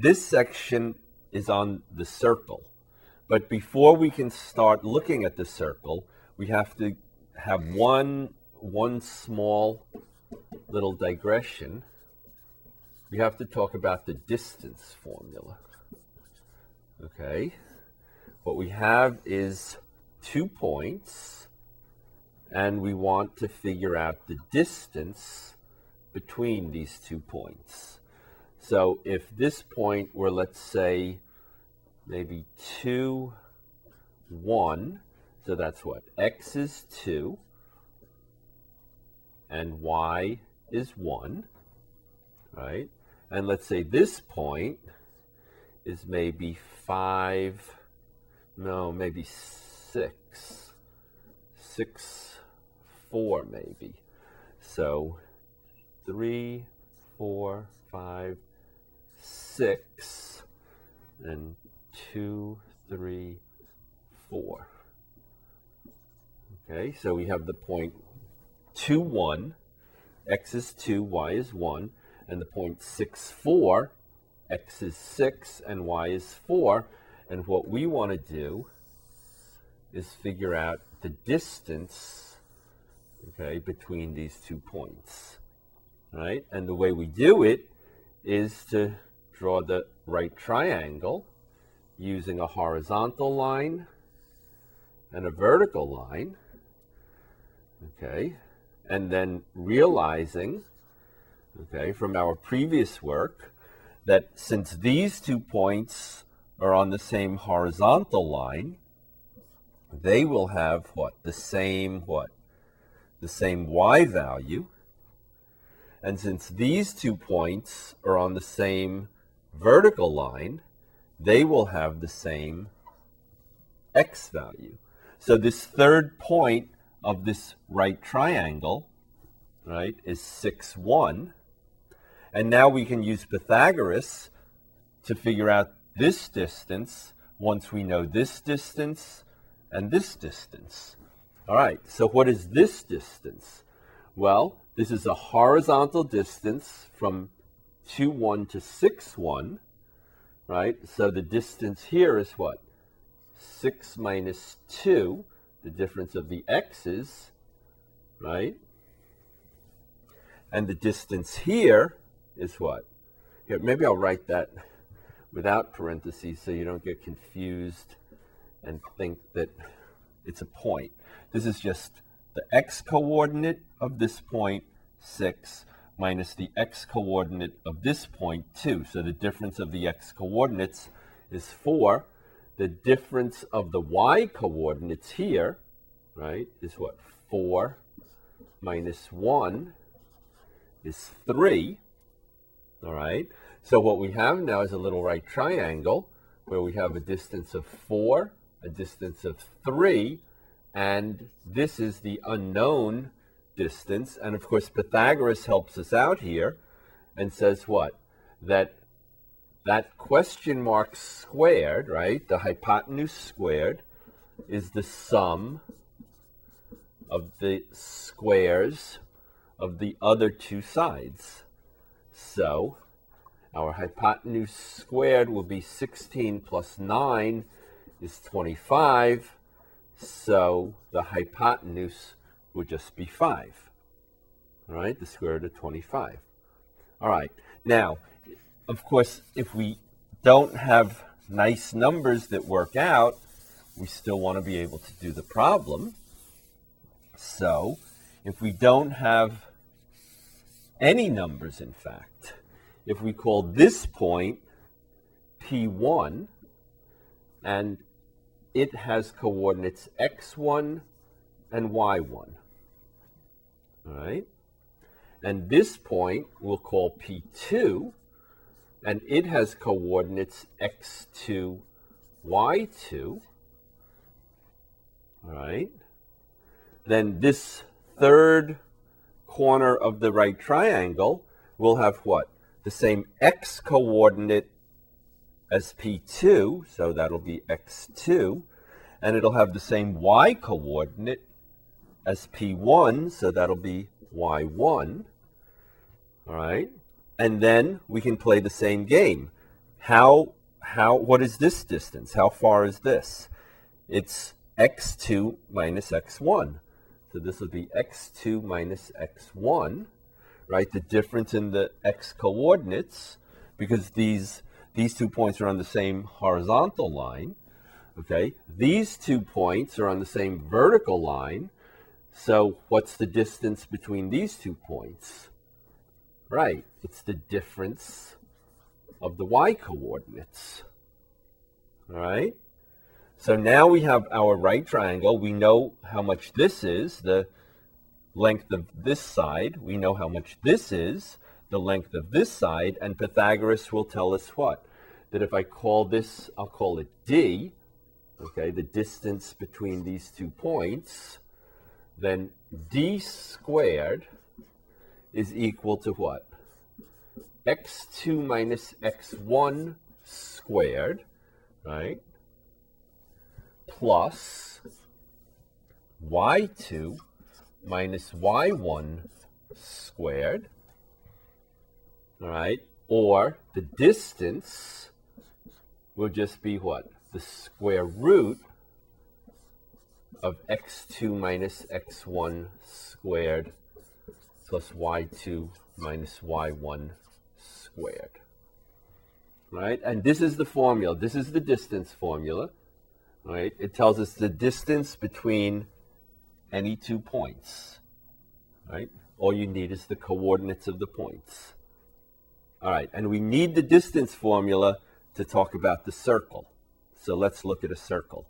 this section is on the circle. But before we can start looking at the circle, we have to have one, one small little digression. We have to talk about the distance formula. Okay? What we have is two points, and we want to figure out the distance between these two points. So if this point were, let's say, maybe 2, 1, so that's what? X is 2, and Y is 1, right? And let's say this point is maybe 5, no, maybe 6, 6, 4 maybe. So three, four, five, six, and two, three, four. Okay, so we have the point 2, 1, x is 2, y is 1, and the point 6, 4, x is 6, and y is 4. And what we want to do is figure out the distance, okay, between these two points right? And the way we do it is to draw the right triangle using a horizontal line and a vertical line, okay? And then realizing, okay, from our previous work, that since these two points are on the same horizontal line, they will have what? The same what? The same y value, and since these two points are on the same vertical line, they will have the same x value. So this third point of this right triangle, right, is 6, 1. And now we can use Pythagoras to figure out this distance once we know this distance and this distance. All right, so what is this distance? Well, this is a horizontal distance from 2, 1 to 6, 1, right? So the distance here is what? 6 minus 2, the difference of the x's, right? And the distance here is what? Here, maybe I'll write that without parentheses so you don't get confused and think that it's a point. This is just the x coordinate of this point 6 minus the x coordinate of this point 2. So the difference of the x coordinates is 4. The difference of the y coordinates here, right, is what? 4 minus 1 is 3. All right. So what we have now is a little right triangle where we have a distance of 4, a distance of 3, and this is the unknown distance. And of course, Pythagoras helps us out here and says what? That that question mark squared, right? The hypotenuse squared is the sum of the squares of the other two sides. So our hypotenuse squared will be 16 plus 9 is 25. So the hypotenuse would just be 5. All right, the square root of 25. All right, now, of course, if we don't have nice numbers that work out, we still want to be able to do the problem. So, if we don't have any numbers, in fact, if we call this point P1 and it has coordinates x1 and y1. All right? And this point we'll call P2, and it has coordinates x2, y2. All right? Then this third corner of the right triangle will have what? The same x coordinate as P2, so that'll be x2, and it'll have the same y coordinate as P1, so that'll be Y1. All right. And then we can play the same game. how how what is this distance? How far is this? It's x2 minus x1. So this would be x2 minus x1, right? The difference in the x coordinates, because these these two points are on the same horizontal line. Okay, these two points are on the same vertical line. So what's the distance between these two points? Right, it's the difference of the y coordinates. All right, so now we have our right triangle. We know how much this is, the length of this side. We know how much this is, the length of this side. And Pythagoras will tell us what? That if I call this, I'll call it d, okay, the distance between these two points, then d squared is equal to what? x2 minus x1 squared, right? Plus y2 minus y1 squared, all right? Or the distance will just be what? The square root of x2 minus x1 squared plus y2 minus y1 squared. Right? And this is the formula. This is the distance formula. Right? It tells us the distance between any two points. Right? All you need is the coordinates of the points. All right, and we need the distance formula to talk about the circle. So let's look at a circle.